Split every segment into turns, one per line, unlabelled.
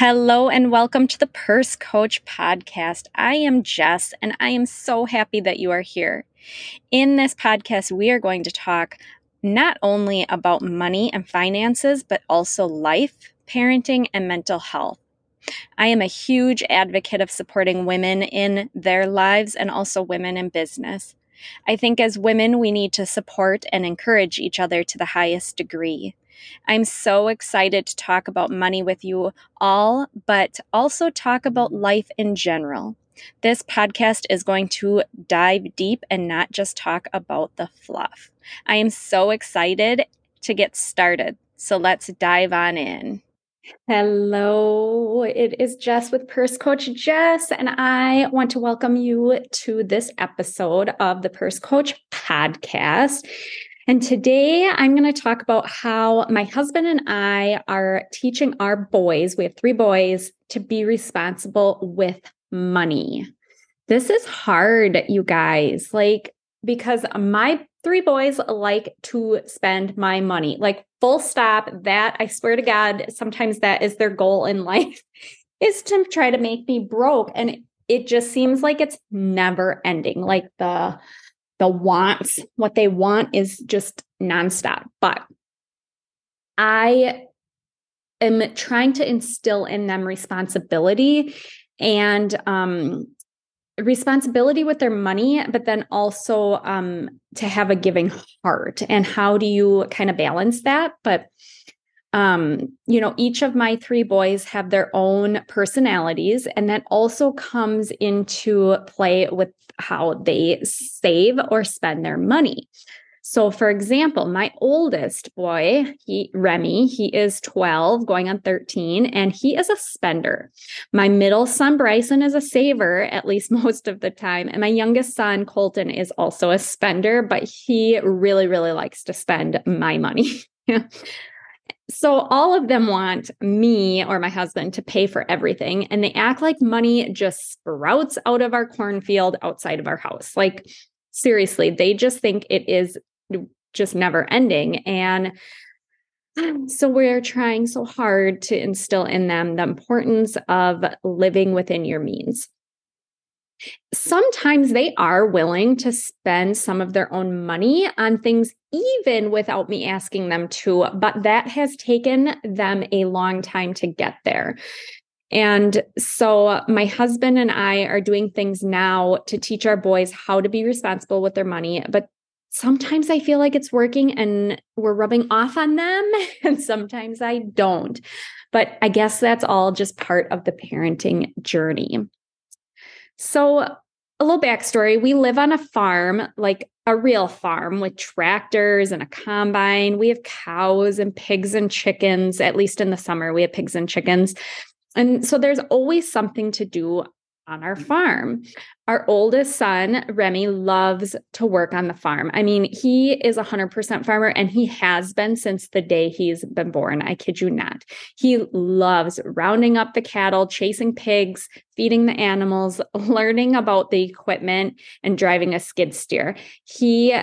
Hello and welcome to the Purse Coach podcast. I am Jess and I am so happy that you are here. In this podcast, we are going to talk not only about money and finances, but also life, parenting, and mental health. I am a huge advocate of supporting women in their lives and also women in business. I think as women, we need to support and encourage each other to the highest degree. I'm so excited to talk about money with you all, but also talk about life in general. This podcast is going to dive deep and not just talk about the fluff. I am so excited to get started. So let's dive on in. Hello, it is Jess with Purse Coach Jess, and I want to welcome you to this episode of the Purse Coach podcast. And today I'm going to talk about how my husband and I are teaching our boys, we have three boys, to be responsible with money. This is hard, you guys, like, because my three boys like to spend my money, like, full stop. That I swear to God, sometimes that is their goal in life is to try to make me broke. And it just seems like it's never ending. Like the, the wants, what they want is just nonstop. But I am trying to instill in them responsibility and um, responsibility with their money, but then also um, to have a giving heart. And how do you kind of balance that? But um, you know, each of my three boys have their own personalities, and that also comes into play with how they save or spend their money. So, for example, my oldest boy, he Remy, he is 12, going on 13, and he is a spender. My middle son, Bryson, is a saver, at least most of the time. And my youngest son, Colton, is also a spender, but he really, really likes to spend my money. So all of them want me or my husband to pay for everything. And they act like money just sprouts out of our cornfield outside of our house. Like, seriously, they just think it is just never ending. And so we're trying so hard to instill in them the importance of living within your means sometimes they are willing to spend some of their own money on things even without me asking them to but that has taken them a long time to get there. And so my husband and I are doing things now to teach our boys how to be responsible with their money but sometimes I feel like it's working and we're rubbing off on them and sometimes I don't. But I guess that's all just part of the parenting journey so, a little backstory we live on a farm, like a real farm with tractors and a combine. We have cows and pigs and chickens, at least in the summer, we have pigs and chickens. And so there's always something to do on our mm-hmm. farm. Our oldest son, Remy, loves to work on the farm. I mean, he is a 100% farmer and he has been since the day he's been born. I kid you not. He loves rounding up the cattle, chasing pigs, feeding the animals, learning about the equipment, and driving a skid steer. He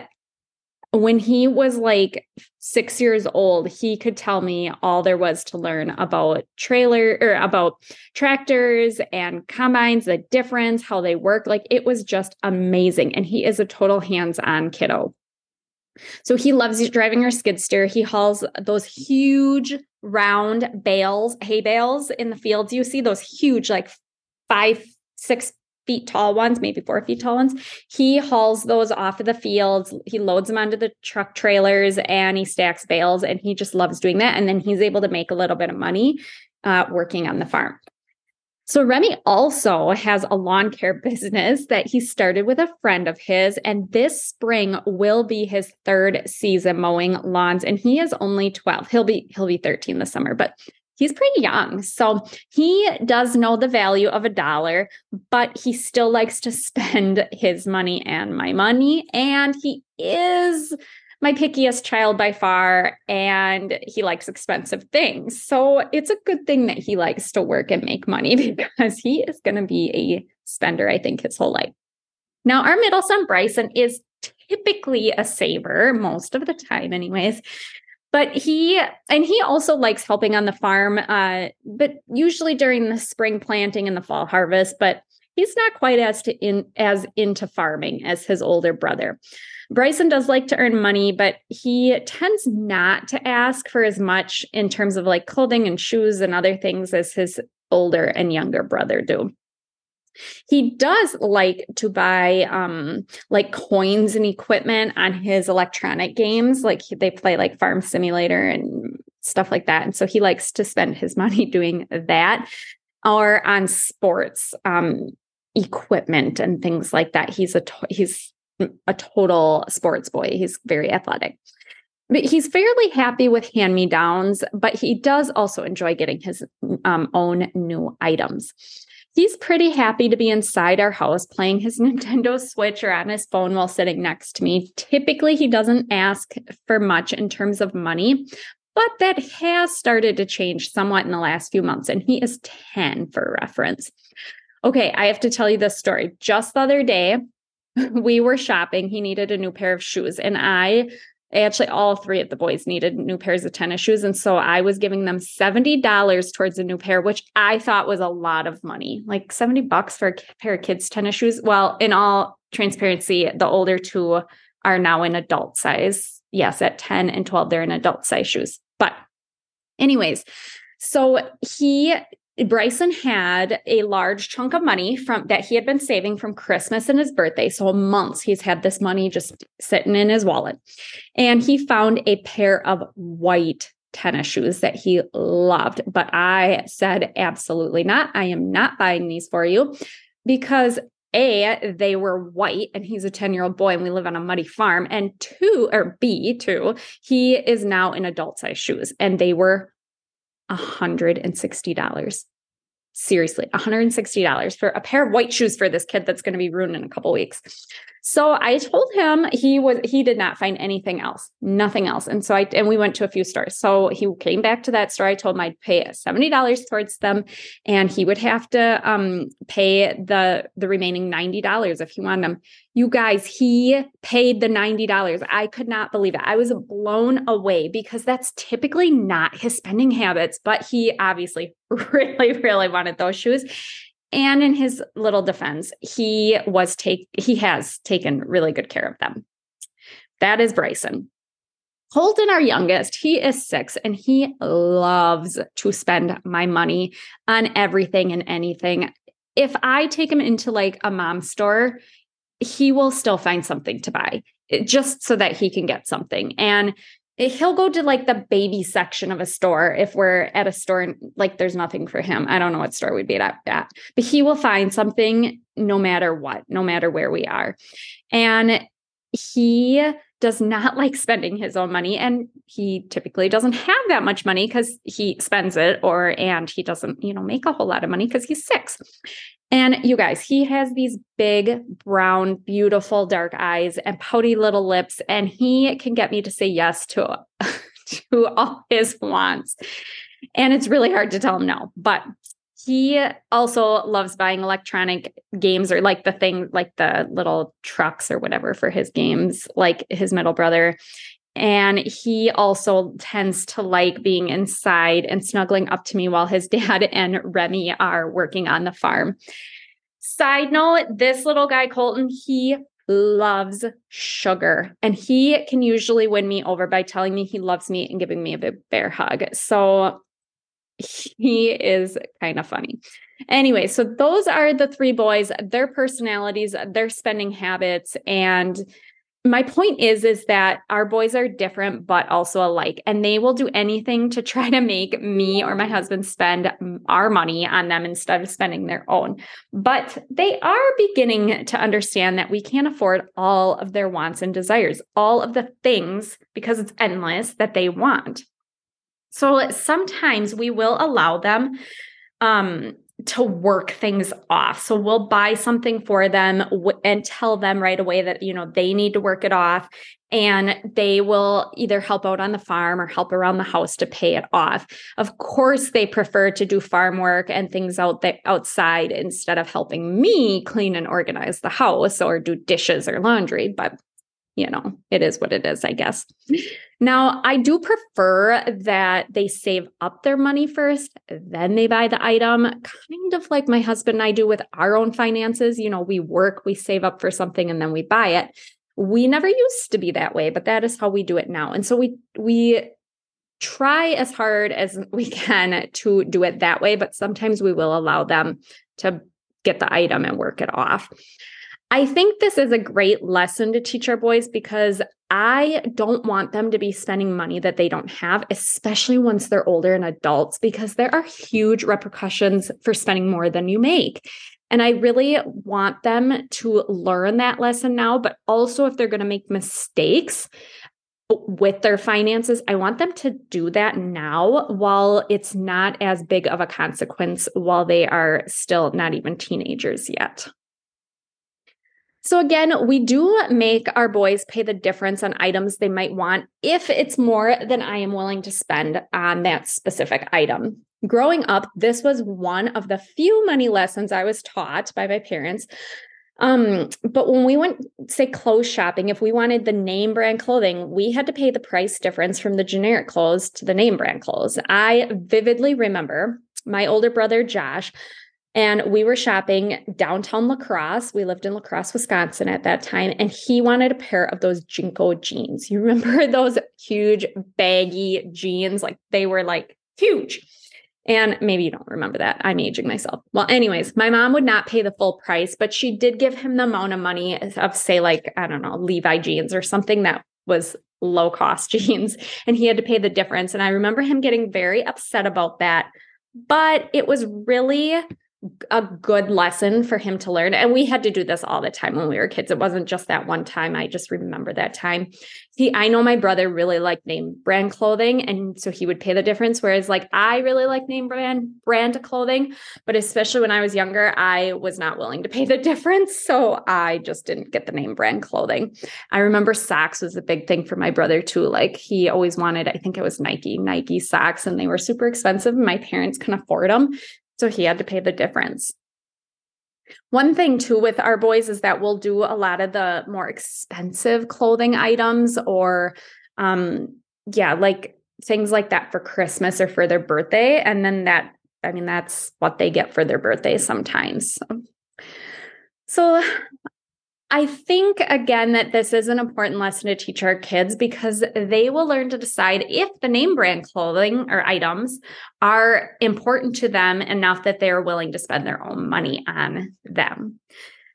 when he was like six years old, he could tell me all there was to learn about trailer or about tractors and combines, the difference, how they work. Like it was just amazing. And he is a total hands on kiddo. So he loves driving our skid steer. He hauls those huge round bales, hay bales in the fields. You see those huge, like five, six feet tall ones, maybe four feet tall ones. He hauls those off of the fields. He loads them onto the truck trailers and he stacks bales and he just loves doing that. And then he's able to make a little bit of money uh, working on the farm. So Remy also has a lawn care business that he started with a friend of his and this spring will be his third season mowing lawns and he is only 12. He'll be he'll be 13 this summer, but he's pretty young. So he does know the value of a dollar, but he still likes to spend his money and my money. And he is my pickiest child by far, and he likes expensive things. So it's a good thing that he likes to work and make money because he is going to be a spender, I think, his whole life. Now, our middle son, Bryson, is typically a saver most of the time, anyways. But he and he also likes helping on the farm uh, but usually during the spring planting and the fall harvest but he's not quite as to in as into farming as his older brother. Bryson does like to earn money but he tends not to ask for as much in terms of like clothing and shoes and other things as his older and younger brother do he does like to buy um like coins and equipment on his electronic games. Like they play like Farm Simulator and stuff like that. And so he likes to spend his money doing that or on sports um equipment and things like that. He's a to- he's a total sports boy. He's very athletic. But he's fairly happy with hand me downs, but he does also enjoy getting his um, own new items he's pretty happy to be inside our house playing his Nintendo Switch or on his phone while sitting next to me. Typically, he doesn't ask for much in terms of money, but that has started to change somewhat in the last few months. And he is 10 for reference. Okay, I have to tell you this story. Just the other day, we were shopping. He needed a new pair of shoes, and I actually all three of the boys needed new pairs of tennis shoes. And so i was giving them $70 towards a new pair which i thought was a lot of money like 70 bucks for a pair of kids tennis shoes. Well in all transparency the older two are now in adult size. Yes at 10 and 12 they're in adult size shoes. But anyways so he Bryson had a large chunk of money from that he had been saving from Christmas and his birthday. So months he's had this money just sitting in his wallet. And he found a pair of white tennis shoes that he loved. But I said, absolutely not. I am not buying these for you because a, they were white and he's a 10 year old boy and we live on a muddy farm. And two, or B, two, he is now in adult size shoes and they were $160. Seriously, $160 for a pair of white shoes for this kid that's going to be ruined in a couple weeks. So I told him he was he did not find anything else, nothing else. And so I and we went to a few stores. So he came back to that store. I told him I'd pay $70 towards them and he would have to um pay the the remaining $90 if he wanted them. You guys, he paid the $90. I could not believe it. I was blown away because that's typically not his spending habits, but he obviously really really wanted those shoes and in his little defense, he was take he has taken really good care of them. That is Bryson. Colton, our youngest, he is six and he loves to spend my money on everything and anything. If I take him into like a mom store, he will still find something to buy just so that he can get something. And Eh, he'll go to like the baby section of a store if we're at a store and like there's nothing for him. I don't know what store we'd be at, at, but he will find something no matter what, no matter where we are. And he does not like spending his own money and he typically doesn't have that much money because he spends it or and he doesn't you know make a whole lot of money because he's six and you guys, he has these big, brown, beautiful dark eyes and pouty little lips, and he can get me to say yes to, to all his wants. And it's really hard to tell him no. But he also loves buying electronic games or like the thing, like the little trucks or whatever for his games, like his middle brother. And he also tends to like being inside and snuggling up to me while his dad and Remy are working on the farm. Side note this little guy, Colton, he loves sugar and he can usually win me over by telling me he loves me and giving me a big bear hug. So he is kind of funny. Anyway, so those are the three boys, their personalities, their spending habits, and my point is is that our boys are different but also alike and they will do anything to try to make me or my husband spend our money on them instead of spending their own but they are beginning to understand that we can't afford all of their wants and desires all of the things because it's endless that they want so sometimes we will allow them um to work things off. So we'll buy something for them w- and tell them right away that you know they need to work it off and they will either help out on the farm or help around the house to pay it off. Of course they prefer to do farm work and things out there outside instead of helping me clean and organize the house or do dishes or laundry, but you know, it is what it is, I guess. Now, I do prefer that they save up their money first, then they buy the item, kind of like my husband and I do with our own finances. You know, we work, we save up for something, and then we buy it. We never used to be that way, but that is how we do it now. And so we we try as hard as we can to do it that way, but sometimes we will allow them to get the item and work it off. I think this is a great lesson to teach our boys because I don't want them to be spending money that they don't have, especially once they're older and adults, because there are huge repercussions for spending more than you make. And I really want them to learn that lesson now, but also if they're going to make mistakes with their finances, I want them to do that now while it's not as big of a consequence while they are still not even teenagers yet. So, again, we do make our boys pay the difference on items they might want if it's more than I am willing to spend on that specific item. Growing up, this was one of the few money lessons I was taught by my parents. Um, but when we went, say, clothes shopping, if we wanted the name brand clothing, we had to pay the price difference from the generic clothes to the name brand clothes. I vividly remember my older brother, Josh, and we were shopping downtown La Crosse. We lived in La Crosse, Wisconsin at that time. And he wanted a pair of those JNCO jeans. You remember those huge, baggy jeans? Like they were like huge. And maybe you don't remember that. I'm aging myself. Well, anyways, my mom would not pay the full price, but she did give him the amount of money of, say, like, I don't know, Levi jeans or something that was low cost jeans. And he had to pay the difference. And I remember him getting very upset about that. But it was really a good lesson for him to learn. And we had to do this all the time when we were kids. It wasn't just that one time. I just remember that time. He, I know my brother really liked name brand clothing. And so he would pay the difference. Whereas like I really like name brand brand clothing, but especially when I was younger, I was not willing to pay the difference. So I just didn't get the name brand clothing. I remember socks was a big thing for my brother too. Like he always wanted, I think it was Nike, Nike socks, and they were super expensive. My parents couldn't afford them. So he had to pay the difference. One thing too with our boys is that we'll do a lot of the more expensive clothing items or um yeah, like things like that for Christmas or for their birthday and then that I mean that's what they get for their birthday sometimes. So, so I think again that this is an important lesson to teach our kids because they will learn to decide if the name brand clothing or items are important to them enough that they're willing to spend their own money on them.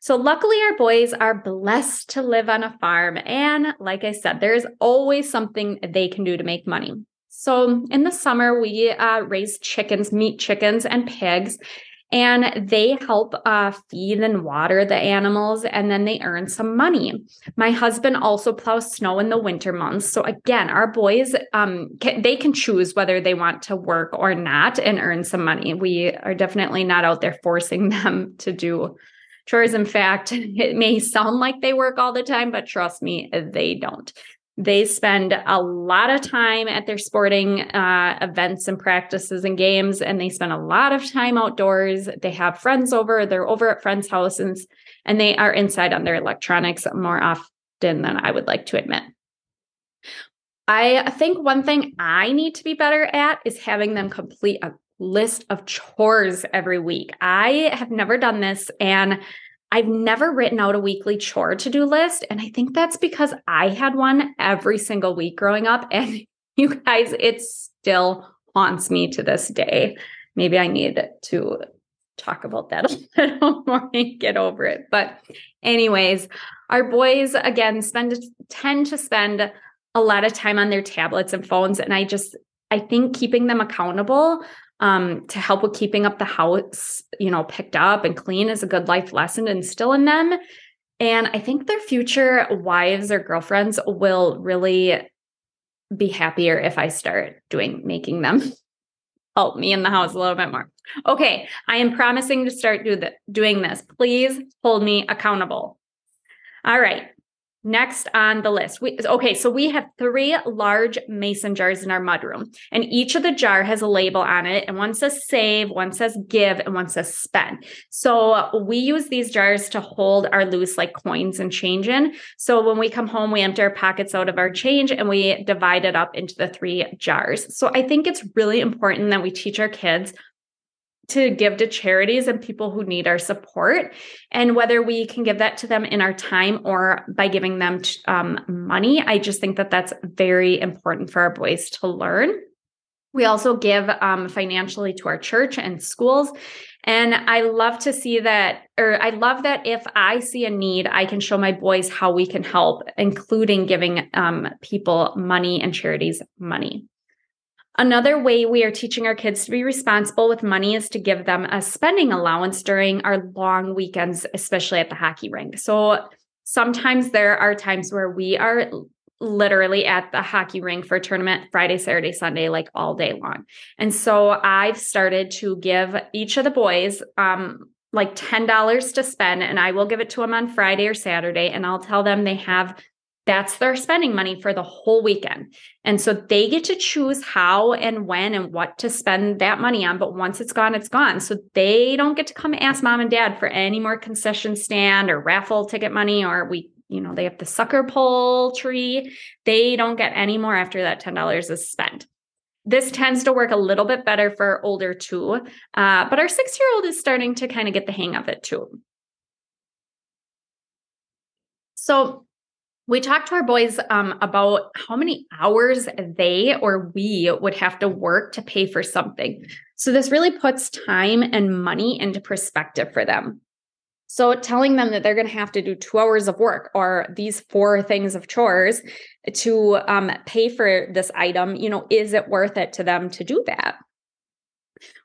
So, luckily, our boys are blessed to live on a farm. And like I said, there's always something they can do to make money. So, in the summer, we uh, raise chickens, meat chickens, and pigs and they help uh, feed and water the animals and then they earn some money. My husband also plows snow in the winter months. So again our boys um, can, they can choose whether they want to work or not and earn some money. We are definitely not out there forcing them to do chores. In fact it may sound like they work all the time but trust me they don't they spend a lot of time at their sporting uh, events and practices and games, and they spend a lot of time outdoors. They have friends over, they're over at friends' houses, and they are inside on their electronics more often than I would like to admit. I think one thing I need to be better at is having them complete a list of chores every week. I have never done this, and I've never written out a weekly chore to do list. And I think that's because I had one every single week growing up. And you guys, it still haunts me to this day. Maybe I need to talk about that a little more and get over it. But, anyways, our boys again spend tend to spend a lot of time on their tablets and phones. And I just, I think keeping them accountable um, to help with keeping up the house, you know, picked up and clean is a good life lesson to instill in them. And I think their future wives or girlfriends will really be happier if I start doing making them help me in the house a little bit more. Okay, I am promising to start do doing this. Please hold me accountable. All right. Next on the list, we okay, so we have three large mason jars in our mudroom, and each of the jar has a label on it, and one says save, one says give, and one says spend. So we use these jars to hold our loose like coins and change in. So when we come home, we empty our pockets out of our change and we divide it up into the three jars. So I think it's really important that we teach our kids to give to charities and people who need our support. And whether we can give that to them in our time or by giving them um, money, I just think that that's very important for our boys to learn. We also give um, financially to our church and schools. And I love to see that, or I love that if I see a need, I can show my boys how we can help, including giving um, people money and charities money. Another way we are teaching our kids to be responsible with money is to give them a spending allowance during our long weekends, especially at the hockey rink. So sometimes there are times where we are literally at the hockey rink for a tournament Friday, Saturday, Sunday, like all day long. And so I've started to give each of the boys um, like $10 to spend, and I will give it to them on Friday or Saturday, and I'll tell them they have that's their spending money for the whole weekend. And so they get to choose how and when and what to spend that money on. But once it's gone, it's gone. So they don't get to come ask mom and dad for any more concession stand or raffle ticket money, or we, you know, they have the sucker pull tree. They don't get any more after that $10 is spent. This tends to work a little bit better for older too. Uh, but our six year old is starting to kind of get the hang of it too. So we talked to our boys um, about how many hours they or we would have to work to pay for something. So, this really puts time and money into perspective for them. So, telling them that they're going to have to do two hours of work or these four things of chores to um, pay for this item, you know, is it worth it to them to do that?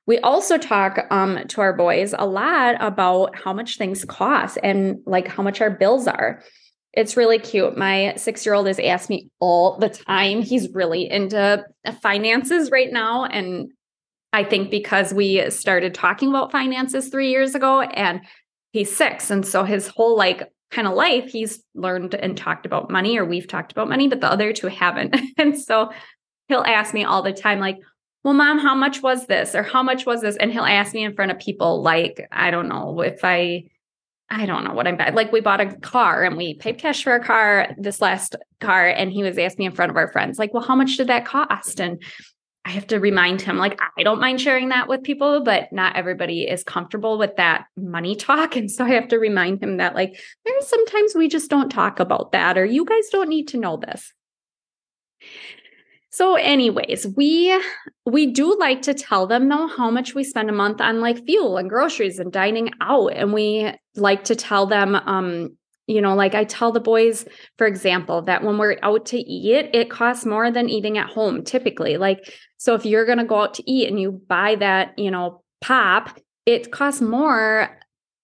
We also talk um, to our boys a lot about how much things cost and like how much our bills are. It's really cute. My six year old has asked me all the time. He's really into finances right now. And I think because we started talking about finances three years ago and he's six. And so his whole like kind of life, he's learned and talked about money, or we've talked about money, but the other two haven't. and so he'll ask me all the time, like, well, mom, how much was this? Or how much was this? And he'll ask me in front of people, like, I don't know, if I I don't know what I'm. Like we bought a car and we paid cash for a car, this last car, and he was asking in front of our friends, like, well, how much did that cost? And I have to remind him, like, I don't mind sharing that with people, but not everybody is comfortable with that money talk. And so I have to remind him that, like, there's sometimes we just don't talk about that, or you guys don't need to know this. So anyways, we we do like to tell them though how much we spend a month on like fuel and groceries and dining out and we like to tell them um you know like I tell the boys for example that when we're out to eat it costs more than eating at home typically. Like so if you're going to go out to eat and you buy that you know pop it costs more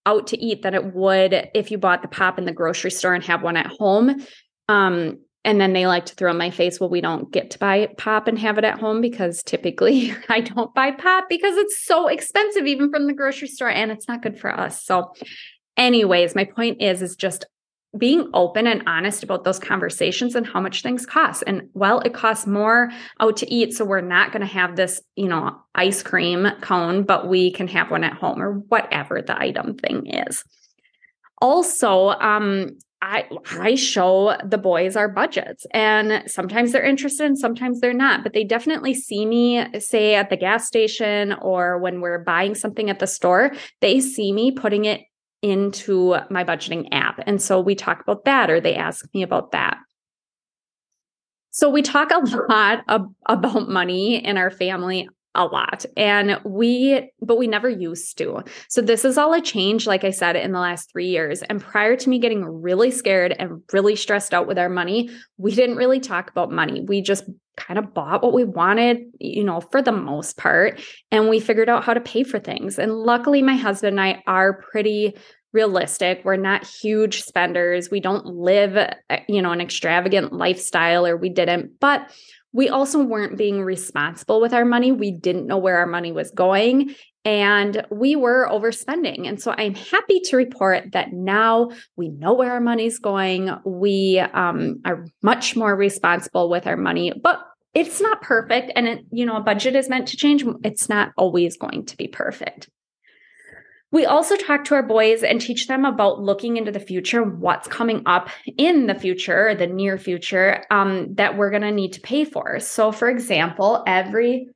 out to eat than it would if you bought the pop in the grocery store and have one at home. Um and then they like to throw in my face, well, we don't get to buy pop and have it at home because typically I don't buy pop because it's so expensive, even from the grocery store, and it's not good for us. So, anyways, my point is, is just being open and honest about those conversations and how much things cost. And well, it costs more out to eat. So we're not going to have this, you know, ice cream cone, but we can have one at home or whatever the item thing is. Also, um, I I show the boys our budgets. And sometimes they're interested and sometimes they're not but they definitely see me say at the gas station or when we're buying something at the store they see me putting it into my budgeting app. And so we talk about that or they ask me about that. So we talk a lot ab- about money in our family a lot and we but we never used to. So this is all a change like i said in the last three years and prior to me getting really scared and really stressed out with our money we didn't really talk about money. We just kind of bought what we wanted you know for the most part and we figured out how to pay for things and luckily my husband and i are pretty realistic. We're not huge spenders. We don't live uh, you know an extravagant lifestyle or we didn't but We also weren't being responsible with our money. We didn't know where our money was going and we were overspending. And so I'm happy to report that now we know where our money's going. We um, are much more responsible with our money, but it's not perfect. And it, you know, a budget is meant to change. It's not always going to be perfect. We also talk to our boys and teach them about looking into the future, what's coming up in the future, the near future, um, that we're going to need to pay for. So, for example, every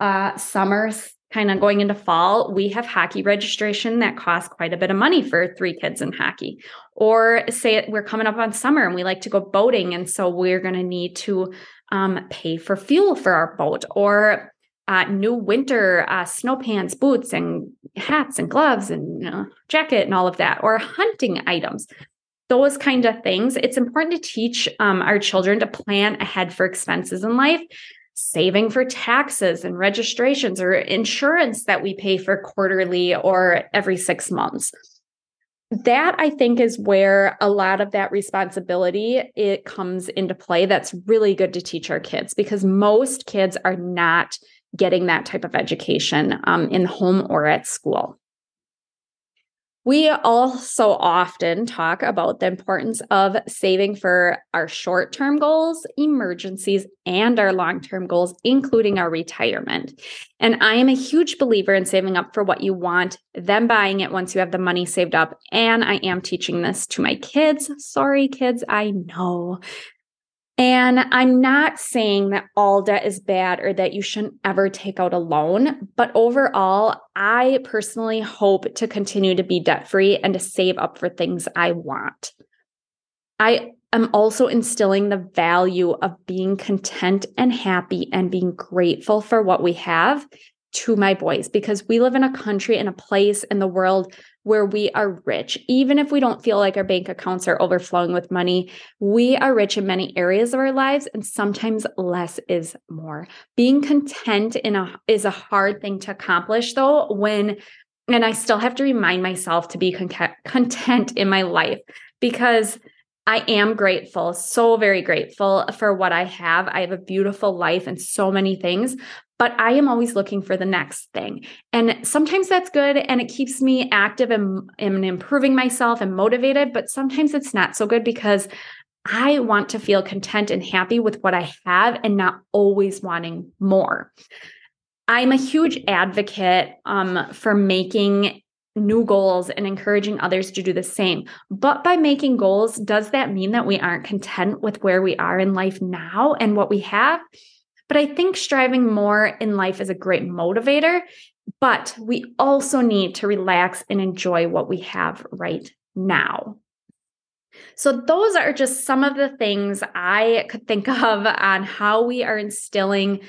uh, summer, kind of going into fall, we have hockey registration that costs quite a bit of money for three kids in hockey. Or say we're coming up on summer and we like to go boating, and so we're going to need to um, pay for fuel for our boat or uh, new winter uh, snow pants, boots, and hats and gloves and uh, jacket and all of that, or hunting items. Those kind of things. It's important to teach um, our children to plan ahead for expenses in life, saving for taxes and registrations or insurance that we pay for quarterly or every six months that i think is where a lot of that responsibility it comes into play that's really good to teach our kids because most kids are not getting that type of education um, in home or at school. We also often talk about the importance of saving for our short term goals, emergencies, and our long term goals, including our retirement. And I am a huge believer in saving up for what you want, then buying it once you have the money saved up. And I am teaching this to my kids. Sorry, kids, I know and I'm not saying that all debt is bad or that you shouldn't ever take out a loan, but overall, I personally hope to continue to be debt free and to save up for things I want. I am also instilling the value of being content and happy and being grateful for what we have to my boys because we live in a country and a place in the world where we are rich. Even if we don't feel like our bank accounts are overflowing with money, we are rich in many areas of our lives and sometimes less is more. Being content in a is a hard thing to accomplish though when and I still have to remind myself to be con- content in my life because I am grateful, so very grateful for what I have. I have a beautiful life and so many things, but I am always looking for the next thing. And sometimes that's good and it keeps me active and, and improving myself and motivated. But sometimes it's not so good because I want to feel content and happy with what I have and not always wanting more. I'm a huge advocate um, for making new goals and encouraging others to do the same. But by making goals, does that mean that we aren't content with where we are in life now and what we have? But I think striving more in life is a great motivator, but we also need to relax and enjoy what we have right now. So, those are just some of the things I could think of on how we are instilling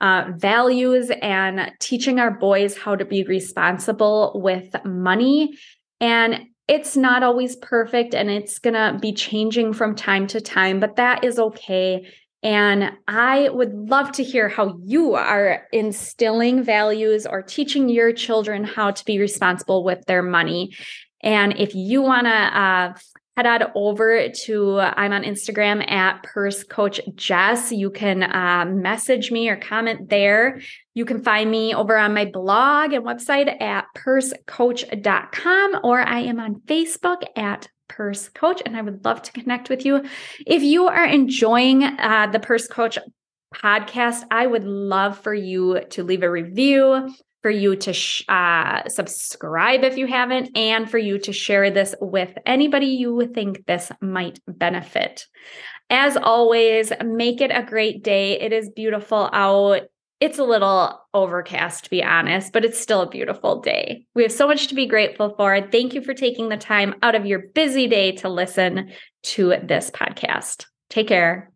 uh, values and teaching our boys how to be responsible with money. And it's not always perfect and it's going to be changing from time to time, but that is okay. And I would love to hear how you are instilling values or teaching your children how to be responsible with their money. And if you want to uh, head on over to, I'm on Instagram at Purse Coach Jess. You can uh, message me or comment there. You can find me over on my blog and website at pursecoach.com, or I am on Facebook at Purse Coach, and I would love to connect with you. If you are enjoying uh, the Purse Coach podcast, I would love for you to leave a review, for you to sh- uh, subscribe if you haven't, and for you to share this with anybody you think this might benefit. As always, make it a great day. It is beautiful out it's a little overcast to be honest, but it's still a beautiful day. We have so much to be grateful for. Thank you for taking the time out of your busy day to listen to this podcast. Take care.